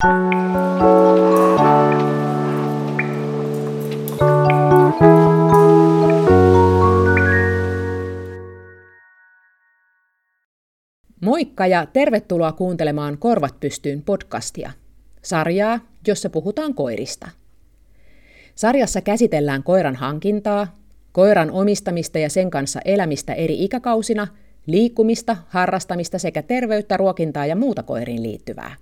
Moikka ja tervetuloa kuuntelemaan Korvat pystyyn podcastia, sarjaa, jossa puhutaan koirista. Sarjassa käsitellään koiran hankintaa, koiran omistamista ja sen kanssa elämistä eri ikäkausina, liikkumista, harrastamista sekä terveyttä, ruokintaa ja muuta koiriin liittyvää.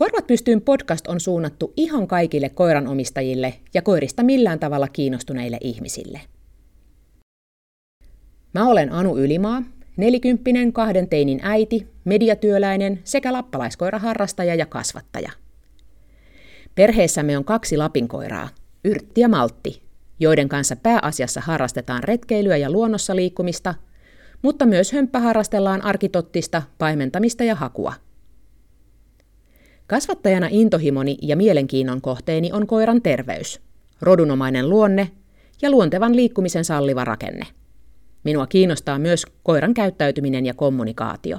Korvat pystyyn podcast on suunnattu ihan kaikille koiranomistajille ja koirista millään tavalla kiinnostuneille ihmisille. Mä olen Anu Ylimaa, nelikymppinen kahden teinin äiti, mediatyöläinen sekä lappalaiskoiraharrastaja ja kasvattaja. Perheessämme on kaksi lapinkoiraa, Yrtti ja Maltti, joiden kanssa pääasiassa harrastetaan retkeilyä ja luonnossa liikkumista, mutta myös hömppäharrastellaan arkitottista, paimentamista ja hakua. Kasvattajana intohimoni ja mielenkiinnon kohteeni on koiran terveys, rodunomainen luonne ja luontevan liikkumisen salliva rakenne – Minua kiinnostaa myös koiran käyttäytyminen ja kommunikaatio.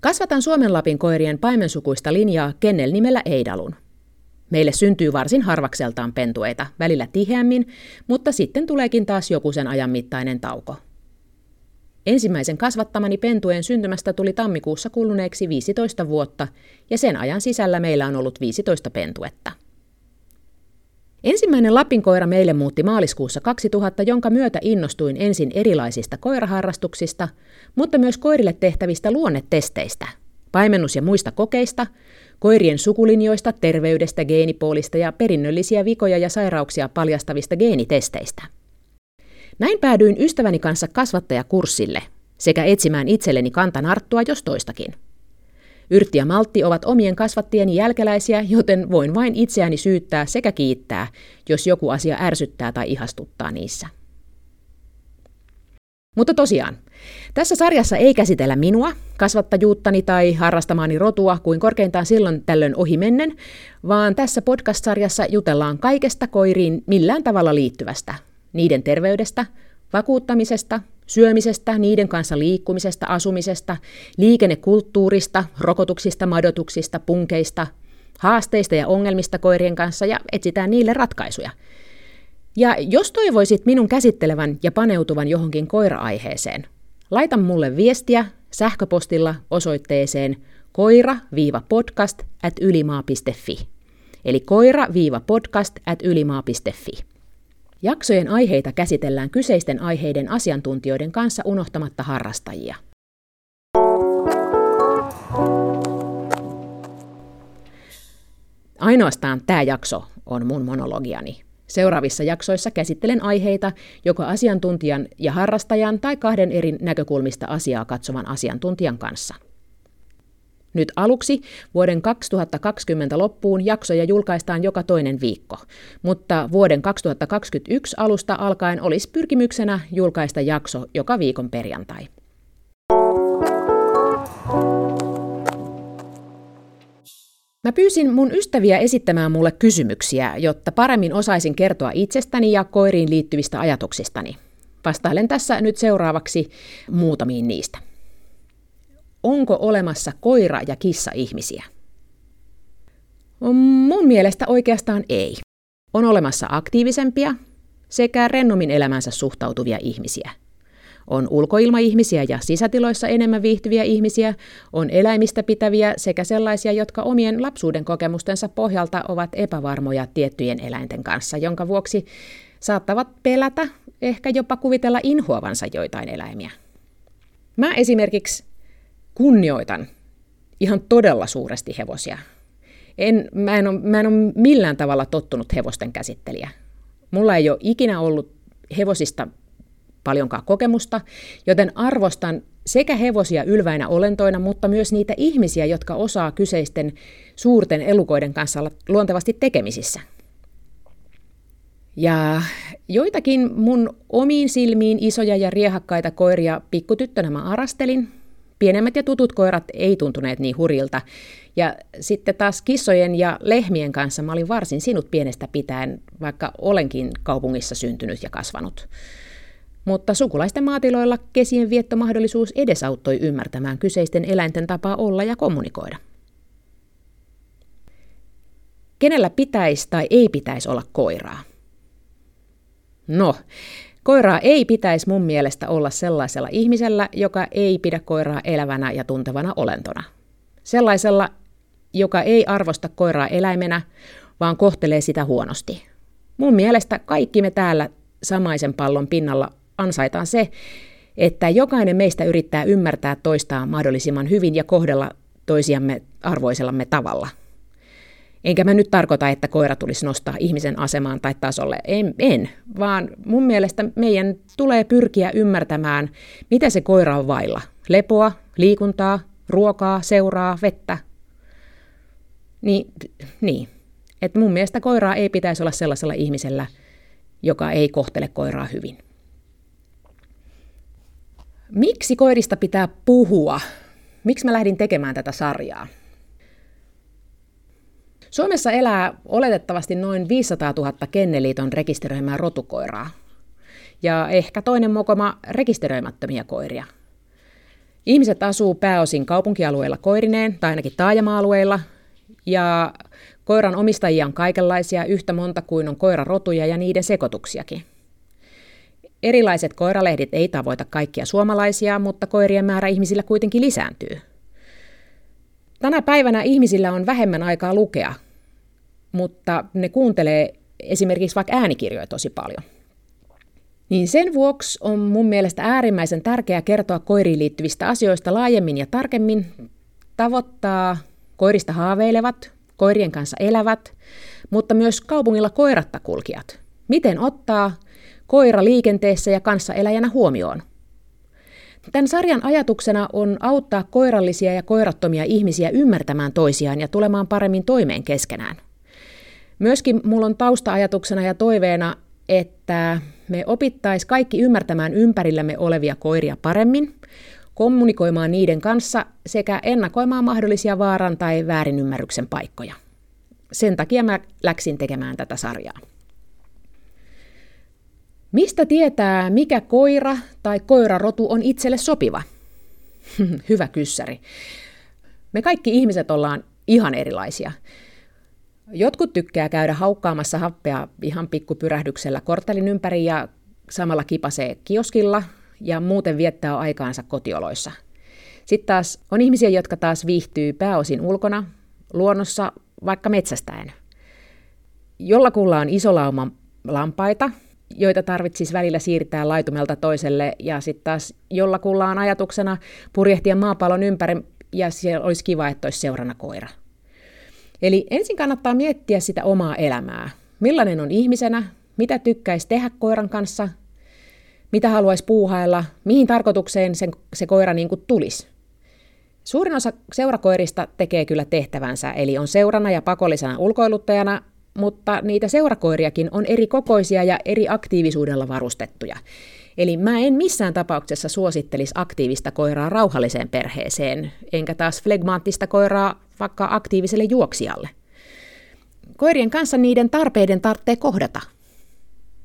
Kasvatan Suomen Lapin koirien paimensukuista linjaa kennel-nimellä Eidalun. Meille syntyy varsin harvakseltaan pentueita, välillä tiheämmin, mutta sitten tuleekin taas joku sen ajan mittainen tauko. Ensimmäisen kasvattamani pentueen syntymästä tuli tammikuussa kuluneeksi 15 vuotta, ja sen ajan sisällä meillä on ollut 15 pentuetta. Ensimmäinen Lapinkoira meille muutti maaliskuussa 2000, jonka myötä innostuin ensin erilaisista koiraharrastuksista, mutta myös koirille tehtävistä luonnetesteistä, paimennus- ja muista kokeista, koirien sukulinjoista, terveydestä, geenipoolista ja perinnöllisiä vikoja ja sairauksia paljastavista geenitesteistä. Näin päädyin ystäväni kanssa kasvattajakurssille sekä etsimään itselleni kantanarttua jos toistakin – Yrtti ja Maltti ovat omien kasvattieni jälkeläisiä, joten voin vain itseäni syyttää sekä kiittää, jos joku asia ärsyttää tai ihastuttaa niissä. Mutta tosiaan, tässä sarjassa ei käsitellä minua, kasvattajuuttani tai harrastamaani rotua kuin korkeintaan silloin tällöin ohimennen, vaan tässä podcast-sarjassa jutellaan kaikesta koiriin millään tavalla liittyvästä, niiden terveydestä, vakuuttamisesta, syömisestä, niiden kanssa liikkumisesta, asumisesta, liikennekulttuurista, rokotuksista, madotuksista, punkeista, haasteista ja ongelmista koirien kanssa ja etsitään niille ratkaisuja. Ja jos toivoisit minun käsittelevän ja paneutuvan johonkin koira-aiheeseen, laita mulle viestiä sähköpostilla osoitteeseen koira-podcast at ylimaa.fi. Eli koira-podcast at ylimaa.fi. Jaksojen aiheita käsitellään kyseisten aiheiden asiantuntijoiden kanssa unohtamatta harrastajia. Ainoastaan tämä jakso on mun monologiani. Seuraavissa jaksoissa käsittelen aiheita joko asiantuntijan ja harrastajan tai kahden eri näkökulmista asiaa katsovan asiantuntijan kanssa. Nyt aluksi vuoden 2020 loppuun jaksoja julkaistaan joka toinen viikko, mutta vuoden 2021 alusta alkaen olisi pyrkimyksenä julkaista jakso joka viikon perjantai. Mä pyysin mun ystäviä esittämään mulle kysymyksiä, jotta paremmin osaisin kertoa itsestäni ja koiriin liittyvistä ajatuksistani. Vastailen tässä nyt seuraavaksi muutamiin niistä onko olemassa koira- ja kissa-ihmisiä? Mun mielestä oikeastaan ei. On olemassa aktiivisempia sekä rennommin elämänsä suhtautuvia ihmisiä. On ulkoilmaihmisiä ja sisätiloissa enemmän viihtyviä ihmisiä, on eläimistä pitäviä sekä sellaisia, jotka omien lapsuuden kokemustensa pohjalta ovat epävarmoja tiettyjen eläinten kanssa, jonka vuoksi saattavat pelätä, ehkä jopa kuvitella inhoavansa joitain eläimiä. Mä esimerkiksi kunnioitan ihan todella suuresti hevosia. En, mä, en ole, mä en ole millään tavalla tottunut hevosten käsittelijä. Mulla ei ole ikinä ollut hevosista paljonkaan kokemusta, joten arvostan sekä hevosia ylväinä olentoina, mutta myös niitä ihmisiä, jotka osaa kyseisten suurten elukoiden kanssa olla luontevasti tekemisissä. Ja joitakin mun omiin silmiin isoja ja riehakkaita koiria pikkutyttönä mä arastelin, Pienemmät ja tutut koirat ei tuntuneet niin hurilta. Ja sitten taas kissojen ja lehmien kanssa mä olin varsin sinut pienestä pitäen, vaikka olenkin kaupungissa syntynyt ja kasvanut. mutta sukulaisten maatiloilla kesien viettomahdollisuus edesauttoi ymmärtämään kyseisten eläinten tapaa olla ja kommunikoida. Kenellä pitäisi tai ei pitäisi olla koiraa? No, koiraa ei pitäisi mun mielestä olla sellaisella ihmisellä, joka ei pidä koiraa elävänä ja tuntevana olentona. Sellaisella, joka ei arvosta koiraa eläimenä, vaan kohtelee sitä huonosti. Mun mielestä kaikki me täällä samaisen pallon pinnalla ansaitaan se, että jokainen meistä yrittää ymmärtää toistaan mahdollisimman hyvin ja kohdella toisiamme arvoisellamme tavalla. Enkä mä nyt tarkoita, että koira tulisi nostaa ihmisen asemaan tai tasolle. En, en, vaan mun mielestä meidän tulee pyrkiä ymmärtämään, mitä se koira on vailla. Lepoa, liikuntaa, ruokaa, seuraa, vettä. Niin, niin. Et mun mielestä koiraa ei pitäisi olla sellaisella ihmisellä, joka ei kohtele koiraa hyvin. Miksi koirista pitää puhua? Miksi mä lähdin tekemään tätä sarjaa? Suomessa elää oletettavasti noin 500 000 Kenneliiton rekisteröimää rotukoiraa ja ehkä toinen mokoma rekisteröimättömiä koiria. Ihmiset asuu pääosin kaupunkialueilla koirineen tai ainakin taajama-alueilla ja koiran omistajia on kaikenlaisia yhtä monta kuin on koirarotuja ja niiden sekoituksiakin. Erilaiset koiralehdit ei tavoita kaikkia suomalaisia, mutta koirien määrä ihmisillä kuitenkin lisääntyy. Tänä päivänä ihmisillä on vähemmän aikaa lukea, mutta ne kuuntelee esimerkiksi vaikka äänikirjoja tosi paljon. Niin sen vuoksi on mun mielestä äärimmäisen tärkeää kertoa koiriin liittyvistä asioista laajemmin ja tarkemmin, tavoittaa koirista haaveilevat, koirien kanssa elävät, mutta myös kaupungilla koiratta kulkijat. Miten ottaa koira liikenteessä ja kanssaeläjänä huomioon. Tämän sarjan ajatuksena on auttaa koirallisia ja koirattomia ihmisiä ymmärtämään toisiaan ja tulemaan paremmin toimeen keskenään. Myöskin mulla on tausta-ajatuksena ja toiveena, että me opittaisiin kaikki ymmärtämään ympärillämme olevia koiria paremmin, kommunikoimaan niiden kanssa sekä ennakoimaan mahdollisia vaaran tai väärinymmärryksen paikkoja. Sen takia mä läksin tekemään tätä sarjaa. Mistä tietää, mikä koira tai koirarotu on itselle sopiva? Hyvä kyssäri. Me kaikki ihmiset ollaan ihan erilaisia. Jotkut tykkää käydä haukkaamassa happea ihan pikkupyrähdyksellä korttelin ympäri ja samalla kipasee kioskilla ja muuten viettää aikaansa kotioloissa. Sitten taas on ihmisiä, jotka taas viihtyy pääosin ulkona, luonnossa, vaikka metsästäen. Jollakulla on iso lauma lampaita, joita tarvitsisi välillä siirtää laitumelta toiselle, ja sitten taas jollakulla on ajatuksena purjehtia maapallon ympäri, ja siellä olisi kiva, että olisi seurana koira. Eli ensin kannattaa miettiä sitä omaa elämää. Millainen on ihmisenä, mitä tykkäisi tehdä koiran kanssa, mitä haluaisi puuhailla, mihin tarkoitukseen sen, se koira niin kuin tulisi. Suurin osa seurakoirista tekee kyllä tehtävänsä, eli on seurana ja pakollisena ulkoiluttajana, mutta niitä seurakoiriakin on eri kokoisia ja eri aktiivisuudella varustettuja. Eli mä en missään tapauksessa suosittelisi aktiivista koiraa rauhalliseen perheeseen, enkä taas flegmaattista koiraa vaikka aktiiviselle juoksijalle. Koirien kanssa niiden tarpeiden tarvitsee kohdata.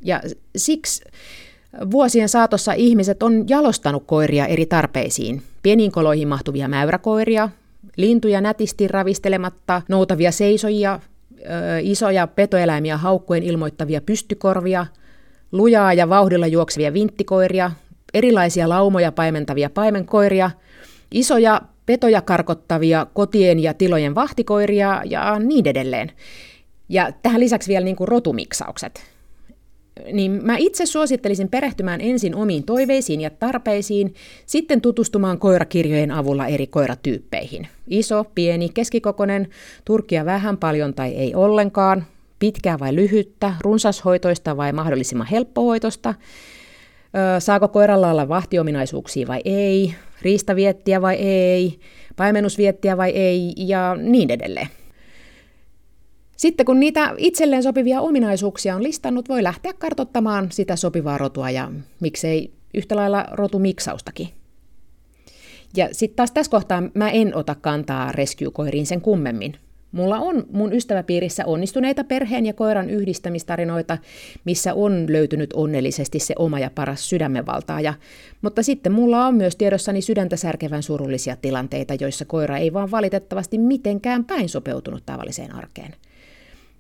Ja siksi vuosien saatossa ihmiset on jalostanut koiria eri tarpeisiin. Pieniin koloihin mahtuvia mäyräkoiria, lintuja nätisti ravistelematta, noutavia seisojia, isoja petoeläimiä haukkuen ilmoittavia pystykorvia, lujaa ja vauhdilla juoksevia vinttikoiria, erilaisia laumoja paimentavia paimenkoiria, isoja petoja karkottavia kotien ja tilojen vahtikoiria ja niin edelleen. Ja tähän lisäksi vielä niin kuin rotumiksaukset. Niin mä itse suosittelisin perehtymään ensin omiin toiveisiin ja tarpeisiin, sitten tutustumaan koirakirjojen avulla eri koiratyyppeihin. Iso, pieni, keskikokoinen, turkia vähän, paljon tai ei ollenkaan, pitkää vai lyhyttä, runsashoitoista vai mahdollisimman helppohoitosta, saako koiralla olla vahtiominaisuuksia vai ei, riistaviettiä vai ei, paimennusviettiä vai ei ja niin edelleen. Sitten kun niitä itselleen sopivia ominaisuuksia on listannut, voi lähteä kartottamaan sitä sopivaa rotua ja miksei yhtä lailla rotumiksaustakin. Ja sitten taas tässä kohtaa mä en ota kantaa rescue-koiriin sen kummemmin. Mulla on mun ystäväpiirissä onnistuneita perheen ja koiran yhdistämistarinoita, missä on löytynyt onnellisesti se oma ja paras sydämenvaltaaja, mutta sitten mulla on myös tiedossani sydäntä särkevän surullisia tilanteita, joissa koira ei vaan valitettavasti mitenkään päin sopeutunut tavalliseen arkeen.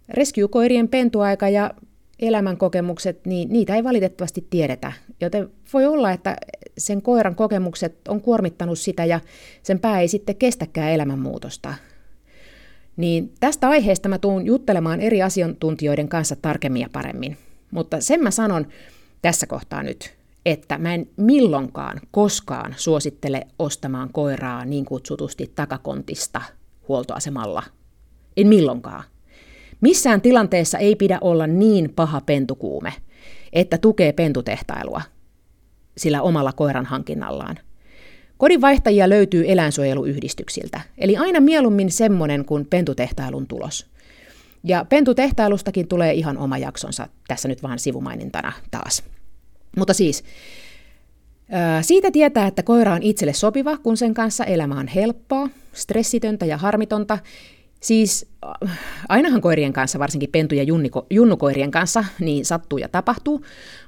Rescue-koirien pentuaika ja elämänkokemukset, niin niitä ei valitettavasti tiedetä, joten voi olla, että sen koiran kokemukset on kuormittanut sitä ja sen pää ei sitten kestäkään elämänmuutosta. Niin tästä aiheesta mä tuun juttelemaan eri asiantuntijoiden kanssa tarkemmin ja paremmin. Mutta sen mä sanon tässä kohtaa nyt, että mä en milloinkaan koskaan suosittele ostamaan koiraa niin kutsutusti takakontista huoltoasemalla. En milloinkaan. Missään tilanteessa ei pidä olla niin paha pentukuume, että tukee pentutehtailua sillä omalla koiran hankinnallaan. Kodinvaihtajia löytyy eläinsuojeluyhdistyksiltä, eli aina mieluummin semmonen kuin pentutehtailun tulos. Ja pentutehtailustakin tulee ihan oma jaksonsa, tässä nyt vaan sivumainintana taas. Mutta siis, siitä tietää, että koira on itselle sopiva, kun sen kanssa elämä on helppoa, stressitöntä ja harmitonta, Siis äh, ainahan koirien kanssa, varsinkin pentu- ja junniko, junnukoirien kanssa, niin sattuu ja tapahtuu,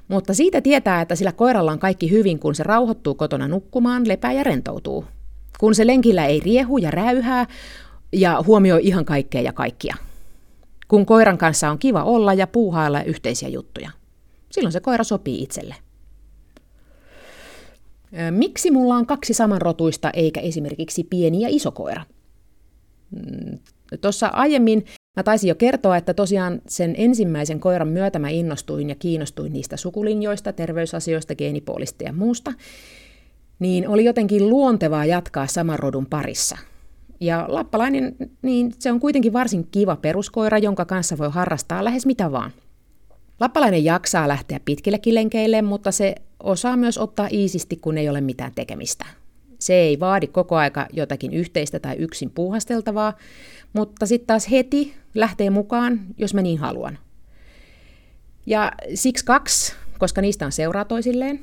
mutta siitä tietää, että sillä koiralla on kaikki hyvin, kun se rauhoittuu kotona nukkumaan, lepää ja rentoutuu. Kun se lenkillä ei riehu ja räyhää ja huomioi ihan kaikkea ja kaikkia. Kun koiran kanssa on kiva olla ja puuhailla yhteisiä juttuja. Silloin se koira sopii itselle. Miksi mulla on kaksi samanrotuista eikä esimerkiksi pieni ja iso koira? Tuossa aiemmin mä taisin jo kertoa, että tosiaan sen ensimmäisen koiran myötä mä innostuin ja kiinnostuin niistä sukulinjoista, terveysasioista, geenipuolista ja muusta, niin oli jotenkin luontevaa jatkaa saman rodun parissa. Ja lappalainen, niin se on kuitenkin varsin kiva peruskoira, jonka kanssa voi harrastaa lähes mitä vaan. Lappalainen jaksaa lähteä pitkillekin lenkeille, mutta se osaa myös ottaa iisisti, kun ei ole mitään tekemistä. Se ei vaadi koko aika jotakin yhteistä tai yksin puuhasteltavaa, mutta sitten taas heti lähtee mukaan, jos mä niin haluan. Ja siksi kaksi, koska niistä on seuraa toisilleen.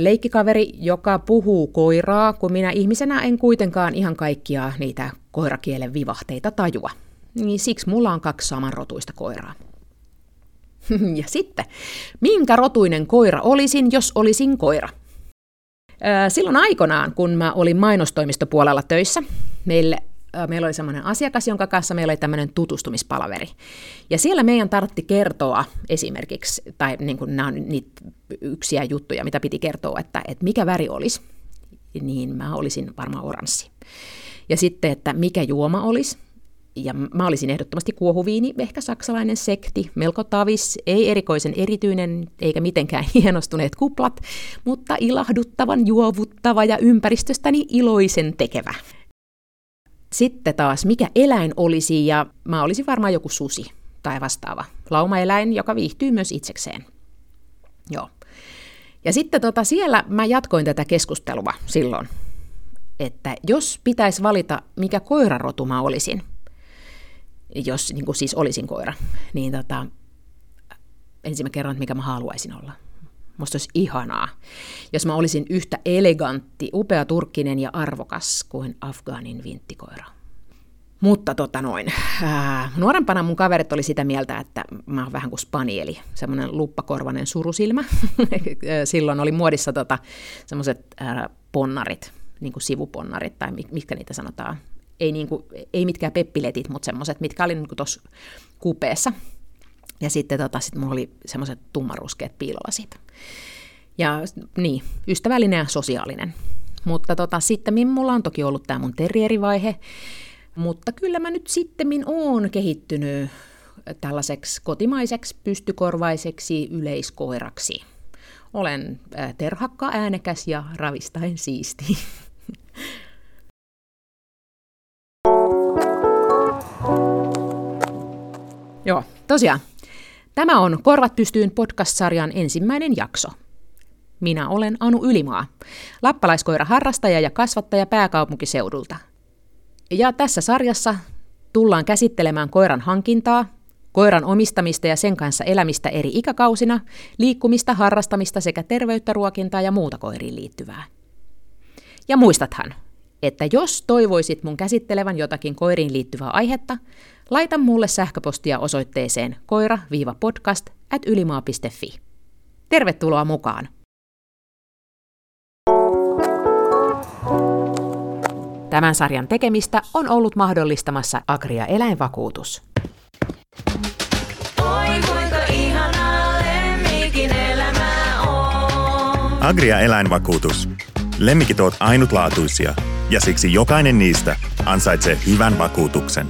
Leikkikaveri, joka puhuu koiraa, kun minä ihmisenä en kuitenkaan ihan kaikkia niitä koirakielen vivahteita tajua. Niin siksi mulla on kaksi samanrotuista koiraa. Ja sitten, minkä rotuinen koira olisin, jos olisin koira? Silloin aikanaan, kun mä olin mainostoimistopuolella töissä, meille meillä oli semmoinen asiakas, jonka kanssa meillä oli tämmöinen tutustumispalaveri. Ja siellä meidän tartti kertoa esimerkiksi, tai niin kuin nämä on niitä yksiä juttuja, mitä piti kertoa, että, että mikä väri olisi, niin mä olisin varmaan oranssi. Ja sitten, että mikä juoma olisi, ja mä olisin ehdottomasti kuohuviini, ehkä saksalainen sekti, melko tavis, ei erikoisen erityinen eikä mitenkään hienostuneet kuplat, mutta ilahduttavan, juovuttava ja ympäristöstäni iloisen tekevä. Sitten taas, mikä eläin olisi, ja mä olisin varmaan joku susi tai vastaava. Laumaeläin, joka viihtyy myös itsekseen. Joo. Ja sitten tota, siellä mä jatkoin tätä keskustelua silloin, että jos pitäisi valita, mikä koirarotu mä olisin, jos niin kuin siis olisin koira, niin tota, ensin mä kerron, että mikä mä haluaisin olla. Musta olisi ihanaa, jos mä olisin yhtä elegantti, upea turkkinen ja arvokas kuin Afgaanin vinttikoira. Mutta tota noin, ää, nuorempana mun kaverit oli sitä mieltä, että mä oon vähän kuin spanieli, semmoinen luppakorvainen surusilmä. Silloin oli muodissa tota, semmoiset ponnarit, niin kuin sivuponnarit, tai mitkä niitä sanotaan. Ei, niin kuin, ei mitkään peppiletit, mutta semmoiset, mitkä oli niin tuossa kupeessa. Ja sitten tota, sit mulla oli semmoiset tummaruskeet piilolasit. Ja niin, ystävällinen ja sosiaalinen. Mutta tota, sitten mulla on toki ollut tämä mun terrierivaihe, mutta kyllä mä nyt sitten oon kehittynyt tällaiseksi kotimaiseksi pystykorvaiseksi yleiskoiraksi. Olen terhakka, äänekäs ja ravistaen siisti. Joo, tosiaan. Tämä on Korvat pystyyn podcast-sarjan ensimmäinen jakso. Minä olen Anu Ylimaa, lappalaiskoira harrastaja ja kasvattaja pääkaupunkiseudulta. Ja tässä sarjassa tullaan käsittelemään koiran hankintaa, koiran omistamista ja sen kanssa elämistä eri ikäkausina, liikkumista, harrastamista sekä terveyttä, ruokintaa ja muuta koiriin liittyvää. Ja muistathan, että jos toivoisit mun käsittelevän jotakin koiriin liittyvää aihetta, laita mulle sähköpostia osoitteeseen koira-podcast at ylimaa.fi. Tervetuloa mukaan! Tämän sarjan tekemistä on ollut mahdollistamassa Agria Eläinvakuutus. Oi, kuinka ihanaa elämä on. Agria Eläinvakuutus. Lemmikit ovat ainutlaatuisia ja siksi jokainen niistä ansaitsee hyvän vakuutuksen.